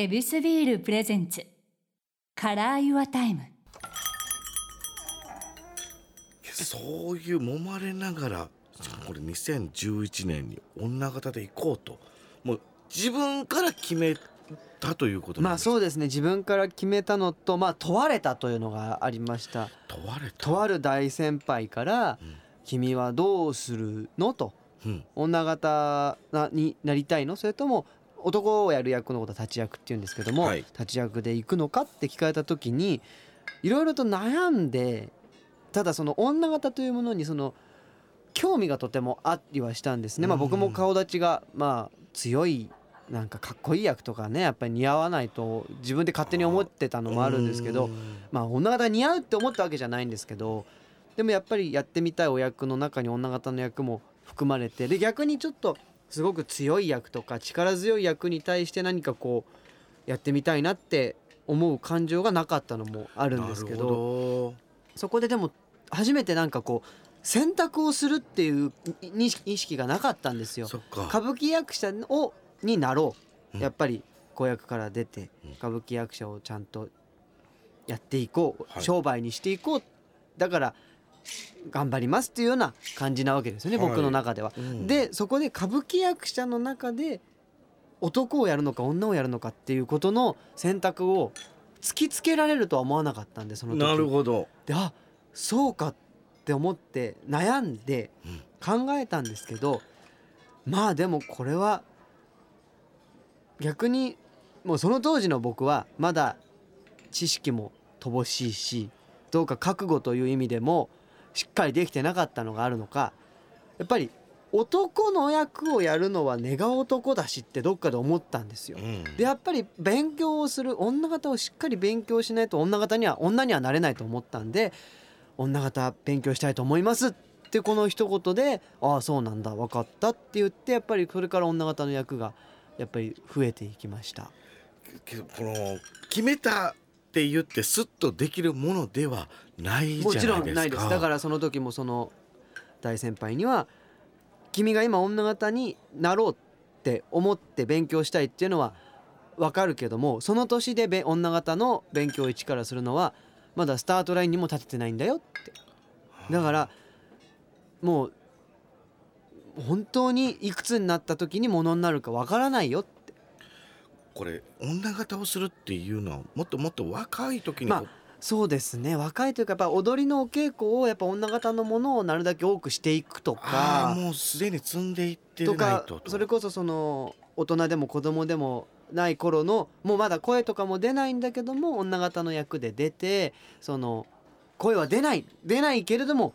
ヱビスビール presents Color Your Time。そういう揉まれながらこれ2011年に女方で行こうともう自分から決めたということまあそうですね。自分から決めたのとまあ問われたというのがありました。問われた。とある大先輩からうん「君はどうするの?」と。うん「女方になりたいの？それとも男をやる役のことは立ち役っていうんですけども、はい。立ち役で行くのかって聞かれた時にいろいろと悩んでただその女方というものにその興味がとてもありはしたんですね。まあ、うん。僕も顔立ちがまあ強いなんかかっこいい役とかねやっぱり似合わないと自分で勝手に思ってたのもあるんですけどうん。まあ女方似合うって思ったわけじゃないんですけどでもやっぱりやってみたいお役の中に女方の役も含まれてで逆にちょっとすごく強い役とか力強い役に対して何かこうやってみたいなって思う感情がなかったのもあるんですけどほそこででも初めてなんかこう選択をするっていう意識意識がなかったんですよ。歌舞伎役者をになろう、うん。やっぱり子役から出てうん。歌舞伎役者をちゃんとやっていこう、はい。商売にしていこう。だから頑張りますっていうような感じなわけですよね、はい。僕の中では。うん。でそこで歌舞伎役者の中で男をやるのか女をやるのかっていうことの選択を突きつけられるとは思わなかったんでその時。なるほど。であそうかって思って悩んで考えたんですけどまあでもこれは逆にもうその当時の僕はまだ知識も乏しいしどうか覚悟という意味でもしっかりできてなかったのがあるのかやっぱり男の役をやるのは根が男だしってどっかで思ったんですよう。んでやっぱり勉強をする女方をしっかり勉強しないと女方には女にはなれないと思ったんで女方勉強したいと思いますってこの一言でああそうなんだ分かったって言ってやっぱりそれから女方の役がやっぱり増えていきました。けどこの決めたって言ってスッとできるものではないもちろんないです。だからその時もその大先輩には「君が今女方になろうって思って勉強したいっていうのは分かるけどもその年で女方の勉強を一からするのはまだスタートラインにも立ててないんだよ」って。だからもう本当にいくつになった時にものになるか分からないよって。これ女方をするっていうのはもっともっと若い時にまあそうですね。若いというかやっぱ踊りのお稽古をやっぱ女方のものをなるだけ多くしていくとか。もうすでに積んでいってとないかと。それこそその大人でも子供でもない頃のもうまだ声とかも出ないんだけども女方の役で出てその声は出ない出ないけれども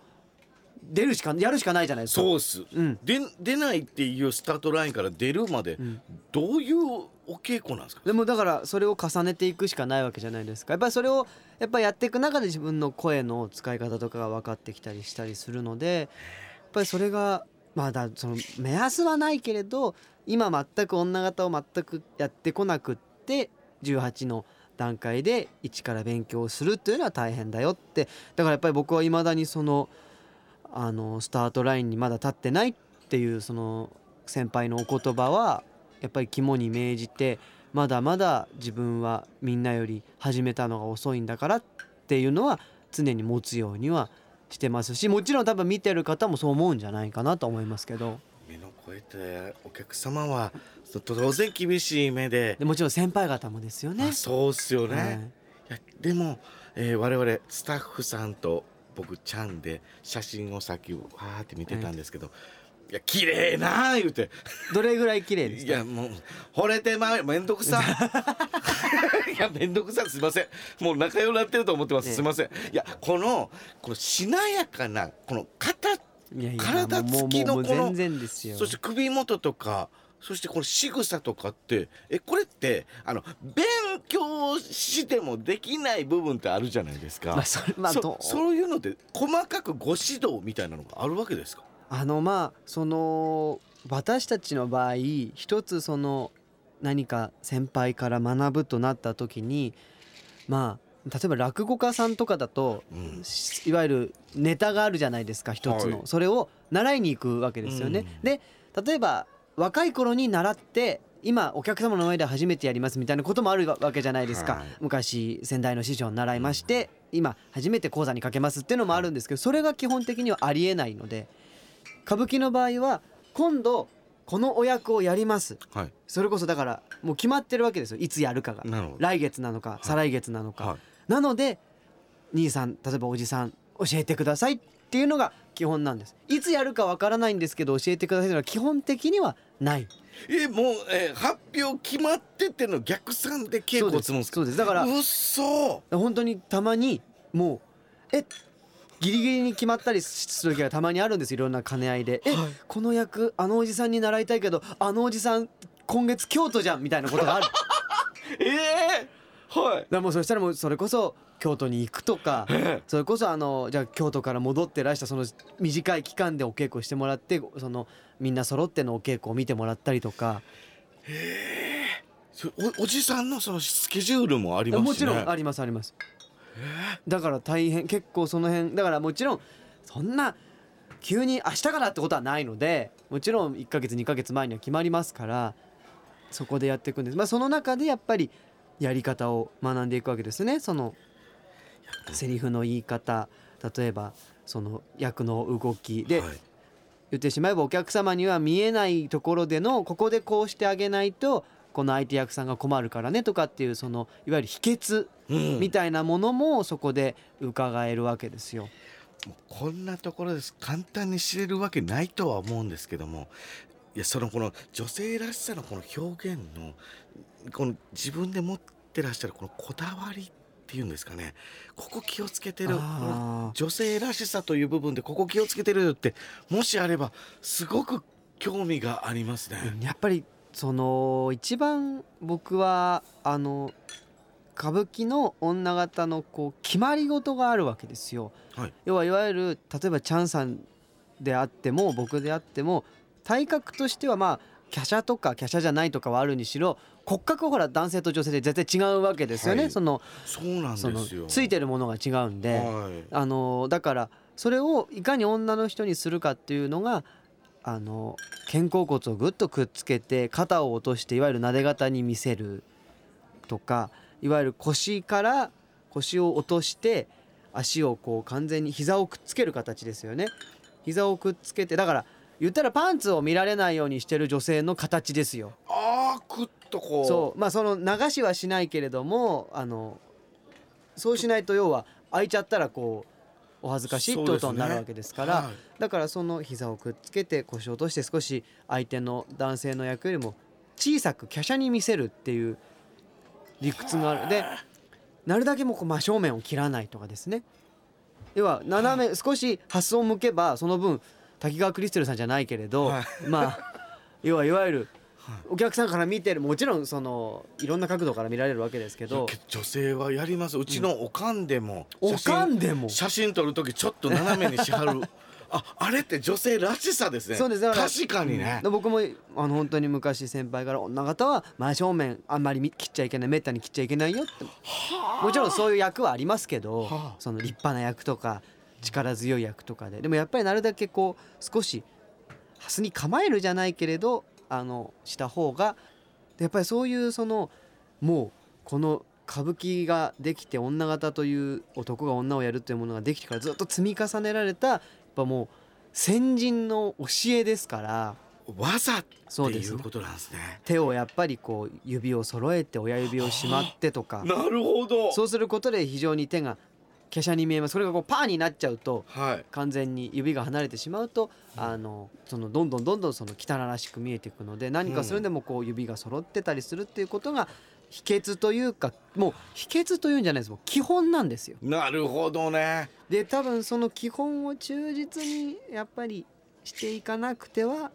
出るしかやるしかないじゃないですか。そうっす。うん。で出ないっていうスタートラインから出るまでうん。どういうお稽古なんですか？でもだからそれを重ねていくしかないわけじゃないですか。やっぱりそれをやっぱやっていく中で自分の声の使い方とかが分かってきたりしたりするのでやっぱりそれがまだその目安はないけれど今全く女方を全くやってこなくって18の段階で一から勉強するっていうのは大変だよって。だからやっぱり僕はいまだにそのあのスタートラインにまだ立ってないっていうその先輩のお言葉はやっぱり肝に銘じてまだまだ自分はみんなより始めたのが遅いんだからっていうのは常に持つようにはしてますしもちろん多分見てる方もそう思うんじゃないかなと思いますけど。目の超えてお客様はそ当然厳しい目で。でもちろん先輩方もですよね。あそうっすよね、はい。いやでも、えー我々スタッフさんと僕ちゃんで写真をさっきわーって見てたんですけど、いや綺麗なー言うて。どれぐらい綺麗ですか？いやもう惚れてまうめんどくさ。いやめんどくさ。いすいません。もう仲良くなってると思ってます、ねすいません。いやこのこのしなやかなこの肩いやいや体つきのもうもうこの全然ですよ。そして首元とかそしてこの仕草とかってえこれってあの勉強してもできない部分ってあるじゃないですか、まあそれまあどそう？そういうので細かくご指導みたいなのがあるわけですか？あのまあその私たちの場合一つその何か先輩から学ぶとなった時にまあ例えば落語家さんとかだと、うん。しいわゆるネタがあるじゃないですか一つの、はい。それを習いに行くわけですよね。うん。で例えば若い頃に習って今お客様の前で初めてやりますみたいなこともあるわけじゃないですか、はい。昔先代の師匠に習いまして、今初めて講座にかけますっていうのもあるんですけどそれが基本的にはありえないので歌舞伎の場合は今度このお役をやります。はい。それこそだからもう決まってるわけですよ。いつやるかが。来月なのか再来月なのか、はい。なので兄さん例えばおじさん教えてくださいっていうのが基本なんです。いつやるかわからないんですけど教えてくださいというのは基本的にはない。えもう、えー発表決まってての逆算で稽古を積むんですか？そうです。そうです。だからうっそ本当にたまにもうえギリギリに決まったりする時がたまにあるんですいろんな兼ね合いで「え、はい。この役あのおじさんに習いたいけどあのおじさん今月京都じゃん」みたいなことがある。ええはい。らもうそしたらもうそれこそ京都に行くとかえそれこそあのじゃあ京都から戻ってらしたその短い期間でお稽古してもらってそのみんな揃ってのお稽古を見てもらったりとか。そおおじさんのそのスケジュールもありますしね。もちろんありますありますだから大変結構その辺だからもちろんそんな急に明日からってことはないのでもちろん1ヶ月2ヶ月前には決まりますからそこでやっていくんです。まあその中でやっぱりやり方を学んでいくわけですね。そのセリフの言い方例えばその役の動き。で、はい。言ってしまえばお客様には見えないところでのここでこうしてあげないとこの相手役さんが困るからねとかっていうそのいわゆる秘訣うん。みたいなものもそこで伺えるわけですよ。もうこんなところです。簡単に知れるわけないとは思うんですけどもいやそのこの女性らしさのこの表現のこの自分で持ってらっしゃるこのこだわりっていうんですかね。ここ気をつけてる。女性らしさという部分でここ気をつけてるってもしあればすごく興味がありますね。やっぱりその一番僕はあの歌舞伎の女方のこう決まり事があるわけですよ。はい。要はいわゆる例えばチャンさんであっても僕であっても体格としてはまあ華奢とか華奢じゃないとかはあるにしろ骨格はほら男性と女性で絶対違うわけですよね、はい。そのそうなんですよ。ついてるものが違うんで、はい。あのだからそれをいかに女の人にするかっていうのがあの肩甲骨をぐっとくっつけて肩を落としていわゆる撫で型に見せるとかいわゆる腰から腰を落として足をこう完全に膝をくっつける形ですよね。膝をくっつけてだから言ったらパンツを見られないようにしてる女性の形ですよ。ああくっとこう。そう。まあその流しはしないけれどもあのそうしないと要は開いちゃったらこうお恥ずかしいってことになるわけですからはい。だからその膝をくっつけて腰を落として少し相手の男性の役よりも小さく華奢に見せるっていう理屈がある。でなるだけもうこう真正面を切らないとかですね。要は斜め少し発想を向けばその分滝川クリステルさんじゃないけれど、はい。まあ要はいわゆるお客さんから見てるもちろんそのいろんな角度から見られるわけですけど。女性はやります。うちのおかんでも、おかんでも。写真撮る時ちょっと斜めにしはる。ああれって女性らしさですね。そうです確かにね。で、僕もあの本当に昔先輩から女方は真正面あんまりみ切っちゃいけないめったに切っちゃいけないよって。もちろんそういう役はありますけど、はあ。その立派な役とか力強い役とかで。でもやっぱりなるだけこう少しハスに構えるじゃないけれどあのした方がやっぱりそういうそのもうこの歌舞伎ができて女方という男が女をやるというものができてからずっと積み重ねられたやっぱもう先人の教えですから技っていうことなんですね。手をやっぱりこう指を揃えて親指をしまってとか。なるほど。そうすることで非常に手が華奢に見えます。それがこうパーになっちゃうとはい。完全に指が離れてしまうとあのそのどんどんどんどんその汚らしく見えていくので何かするんでもこう指が揃ってたりするっていうことが秘訣というかもう秘訣というんじゃないです。もう基本なんですよ。なるほどね。で多分その基本を忠実にやっぱりしていかなくては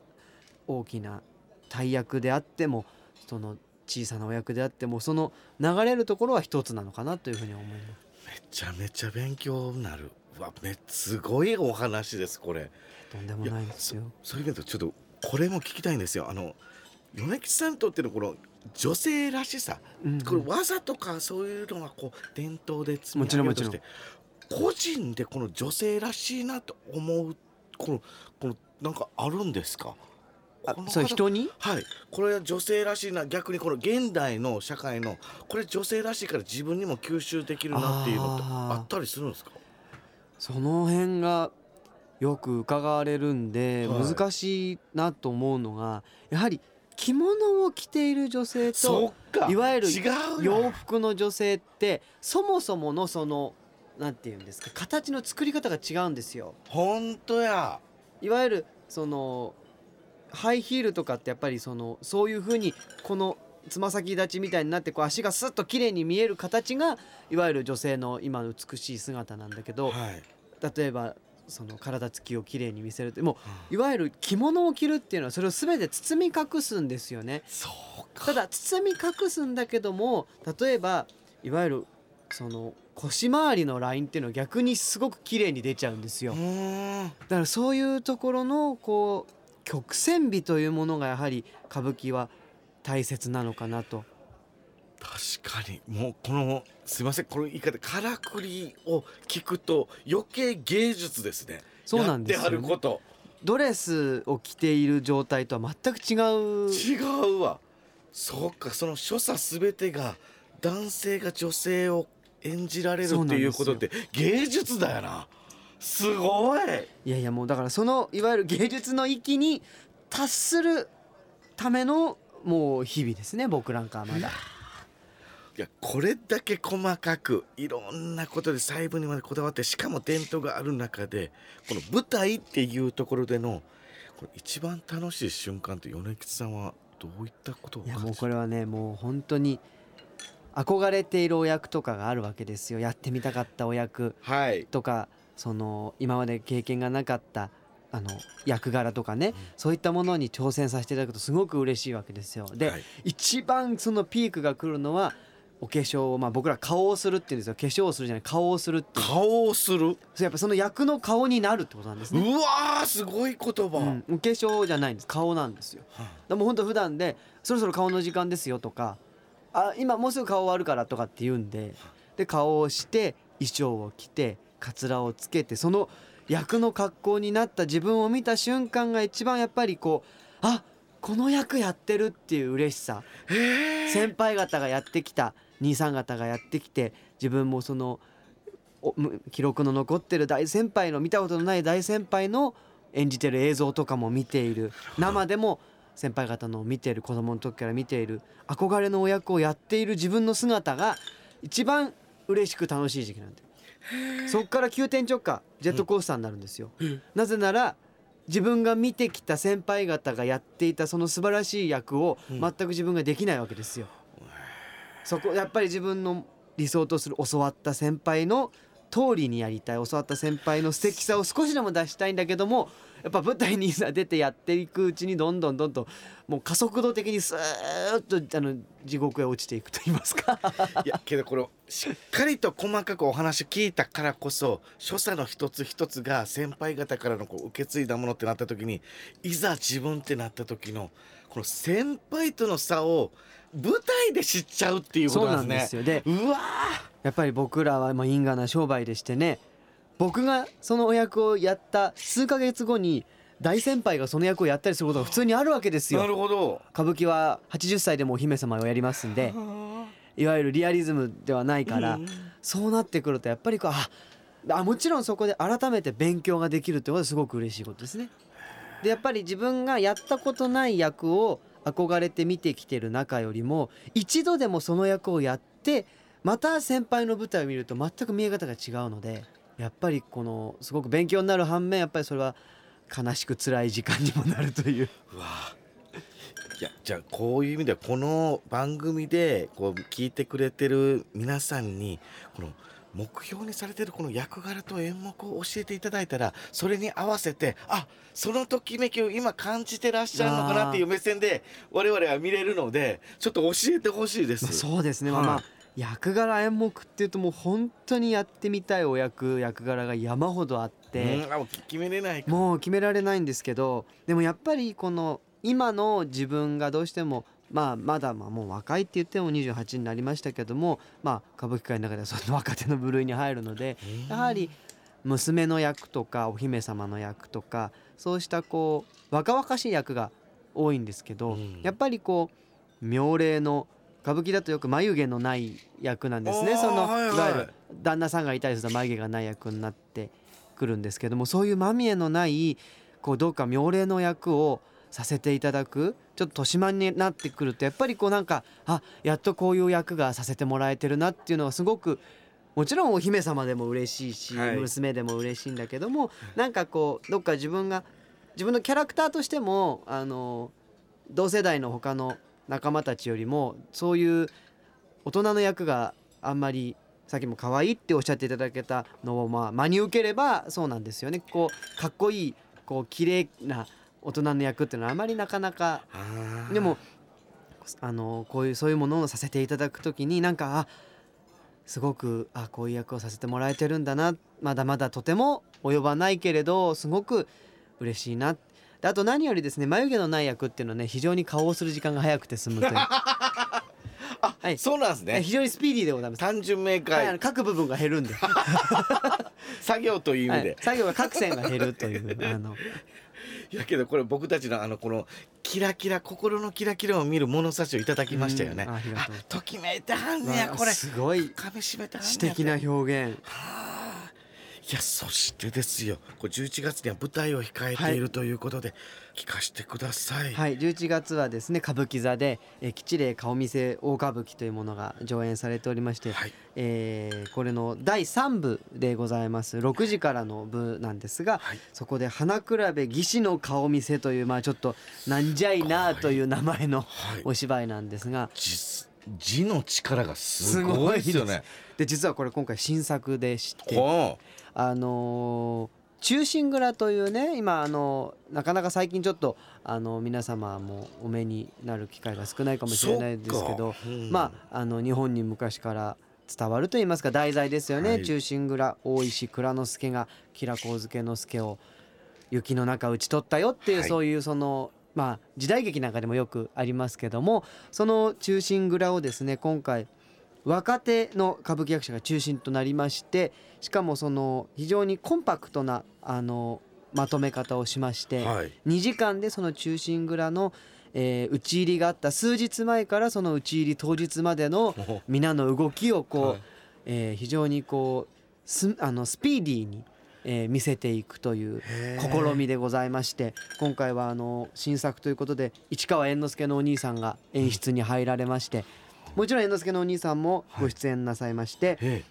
大きな大役であってもその小さなお役であってもその流れるところは一つなのかなというふうに思います。めちゃめちゃ勉強になる。うわめすごいお話ですこれ。とんでもないですよ。そういう意味でちょっとこれも聞きたいんですよ。あの米吉さんにとってのこの女性らしさ、うんうん。これ技とかそういうのはこう伝統で積みもちろん上げるとして個人でこの女性らしいなと思うこのこのなんかあるんですか？そう人に？はい。これは女性らしいな。逆にこの現代の社会のこれ女性らしいから自分にも吸収できるなっていうのってあったりするんですか？その辺がよく伺われるんではい。難しいなと思うのがやはり着物を着ている女性といわゆる洋服の女性ってそもそものそのなんていうんですか形の作り方が違うんですよ。本当や。いわゆるそのハイヒールとかってやっぱりそのそういう風にこのつま先立ちみたいになってこう足がスッと綺麗に見える形がいわゆる女性の今の美しい姿なんだけどはい。例えばその体つきを綺麗に見せるってもういわゆる着物を着るっていうのはそれを全て包み隠すんですよね。ただ包み隠すんだけども例えばいわゆるその腰回りのラインっていうのは逆にすごく綺麗に出ちゃうんですよ。だからそういうところのこう曲線美というものがやはり歌舞伎は大切なのかなと。確かに。もうこのすいませんこの言い方からくりを聞くと余計芸術ですね。そうなんですよね。やってあること。ドレスを着ている状態とは全く違う。違うわ。そうかその所作すべてが男性が女性を演じられるっていうことって芸術だよなすごい。いやいやもうだからそのいわゆる芸術の域に達するためのもう日々ですね僕なんかはまだ。いやこれだけ細かくいろんなことで細部にまでこだわってしかも伝統がある中でこの舞台っていうところでのこれ一番楽しい瞬間って米吉さんはどういったことをいやもうこれはねもう本当に憧れているお役とかがあるわけですよ。やってみたかったお役はい。とかその今まで経験がなかったあの役柄とかね、そういったものに挑戦させていただくとすごく嬉しいわけですよ。で、はい。一番そのピークが来るのはお化粧をまあ僕ら顔をするっていうんですよ。化粧をするじゃない顔をするっていう。顔をする？そうやっぱその役の顔になるってことなんですね。うわーすごい言葉、うん、お化粧じゃないんです。顔なんですよ。はでも本当普段でそろそろ顔の時間ですよとかあ今もうすぐ顔終わるからとかって言うんでで顔をして衣装を着てかつらをつけてその役の格好になった自分を見た瞬間が一番やっぱりこうあこの役やってるっていう嬉しさ。先輩方がやってきた兄さん方がやってきて自分もその記録の残ってる大先輩の見たことのない大先輩の演じてる映像とかも見ている。生でも先輩方の見ている子供の時から見ている憧れのお役をやっている自分の姿が一番嬉しく楽しい時期なんでそっから急転直下ジェットコースターになるんですよ。なぜなら自分が見てきた先輩方がやっていたその素晴らしい役をうん全く自分ができないわけですよ。そこやっぱり自分の理想とする教わった先輩の通りにやりたい教わった先輩の素敵さを少しでも出したいんだけどもやっぱ舞台にいざ出てやっていくうちにどんどんどんどんもう加速度的にスーッとあの地獄へ落ちていくと言いますか。いやけどこれしっかりと細かくお話聞いたからこそ所作の一つ一つが先輩方からのこう受け継いだものってなった時にいざ自分ってなった時のこの先輩との差を舞台で知っちゃうっていうことなんですね。ですよ。でうわやっぱり僕らはまあ因果な商売でしてね僕がそのお役をやった数ヶ月後に大先輩がその役をやったりすることが普通にあるわけですーなよるほど。歌舞伎は80歳でもお姫様をやりますんで いわゆるリアリズムではないから、うんそうなってくるとやっぱりこうああもちろんそこで改めて勉強ができるってことはすごく嬉しいことですね。でやっぱり自分がやったことない役を憧れて見てきてる中よりも一度でもその役をやってまた先輩の舞台を見ると全く見え方が違うのでやっぱりこのすごく勉強になる反面やっぱりそれは悲しく辛い時間にもなるという。うわいやじゃあこういう意味ではこの番組でこう聞いてくれてる皆さんにこの目標にされてるこの役柄と演目を教えていただいたらそれに合わせてあそのときめきを今感じてらっしゃるのかなっていう目線で我々は見れるのでちょっと教えてほしいです。まあ、そうですね、はいまあまあ役柄演目っていうともう本当にやってみたいお役役柄が山ほどあって、う決めれないか。もう決められないんですけどでもやっぱりこの今の自分がどうしてもまあまだまあもう若いって言っても28になりましたけどもまあ歌舞伎界の中ではその若手の部類に入るのでやはり娘の役とかお姫様の役とかそうしたこう若々しい役が多いんですけど、うん。やっぱりこう妙齢の歌舞伎だとよく眉毛のない役なんですね。その、はいはい。いわゆる旦那さんがいたりすると眉毛がない役になってくるんですけどもそういう間見えのないこうどうか妙齢の役をさせていただくちょっと年間になってくるとやっぱりこうなんかあやっとこういう役がさせてもらえてるなっていうのはすごくもちろんお姫様でも嬉しいし、はい。娘でも嬉しいんだけどもなんかこうどっか自分が自分のキャラクターとしてもあの同世代の他の仲間たちよりもそういう大人の役があんまりさっきも可愛いっておっしゃっていただけたのをまあ真に受ければそうなんですよね。こうかっこいいこう綺麗な大人の役っていうのはあまりなかなかでもあのこういうそういうものをさせていただくときになんかあすごくあこういう役をさせてもらえてるんだなまだまだとても及ばないけれどすごく嬉しいなであと何よりですね眉毛のない役っていうのはね非常に顔をする時間が早くて済むという。はい。そうなんですね。非常にスピーディーでございます。単純明はい、各部分が減るんで、作業という意味で。はい、作業が各線が減るという あの。いやけどこれ僕たちのあのこのキラキラ心のキラキラを見る物差しをいただきましたよね。うんあときめいてはんねやこれ。すごい。噛み締めてはんねや詩的な表現。はあいやそしてですよ。これ11月には舞台を控えているということで、聞かせてください、はい、11月はですね歌舞伎座で「えー吉霊顔見世大歌舞伎」というものが上演されておりまして、はい。えーこれの第3部でございます。6時からの部なんですが、はい。そこで「花比べ義士の顔見せ」というまあちょっとなんじゃいなという名前のはい。お芝居なんですが字字の力がすごいですよね。で実はこれ今回新作でしてほあのー忠臣蔵というね今あのなかなか最近ちょっとあの皆様もお目になる機会が少ないかもしれないですけどうん。まああの日本に昔から伝わると言いますか題材ですよね、はい忠臣蔵大石蔵之介が吉良上野之助を雪の中討ち取ったよっていう、はい。そういうそのまあ時代劇なんかでもよくありますけどもその忠臣蔵をですね今回若手の歌舞伎役者が中心となりましてしかもその非常にコンパクトなあのまとめ方をしまして、うはい。2時間でその忠臣蔵の、えー打ち入りがあった数日前からその打ち入り当日までの ほ皆の動きをこう、はい。えー非常にこうスあのスピーディーに、えー見せていくという試みでございまして今回はあの新作ということで市川猿之助のお兄さんが演出に入られましてもちろん猿之助のお兄さんもご出演なさいまして、え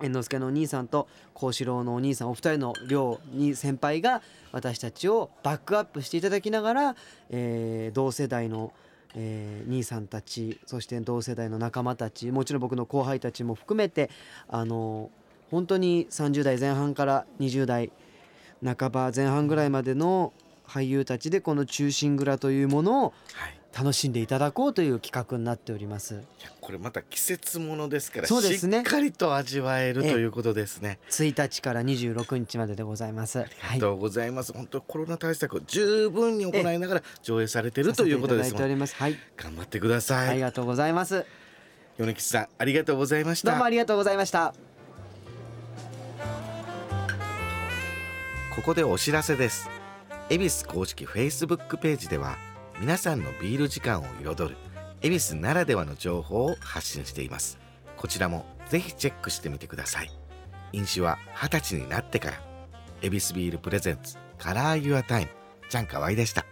猿之助のお兄さんと幸四郎のお兄さんお二人の両に先輩が私たちをバックアップしていただきながら、えー同世代の、えー兄さんたちそして同世代の仲間たちもちろん僕の後輩たちも含めてあの本当に30代前半から20代半ば前半ぐらいまでの俳優たちでこの「忠臣蔵」というものをはい楽しんでいただこうという企画になっております。これまた季節ものですからそうですねしっかりと味わえるということですね、1日から26日まででございます。ありがとうございます、本当コロナ対策を十分に行いながら上映されているということです。はい、頑張ってください、ありがとうございます。米吉さんありがとうございましたどうもありがとうございました。ここでお知らせですヱビス公式 Facebook ページでは皆さんのビール時間を彩るヱビスならではの情報を発信しています。こちらもぜひチェックしてみてください。飲酒は二十歳になってから。ヱビスビール presents Color Your Time ちゃんかわいでした。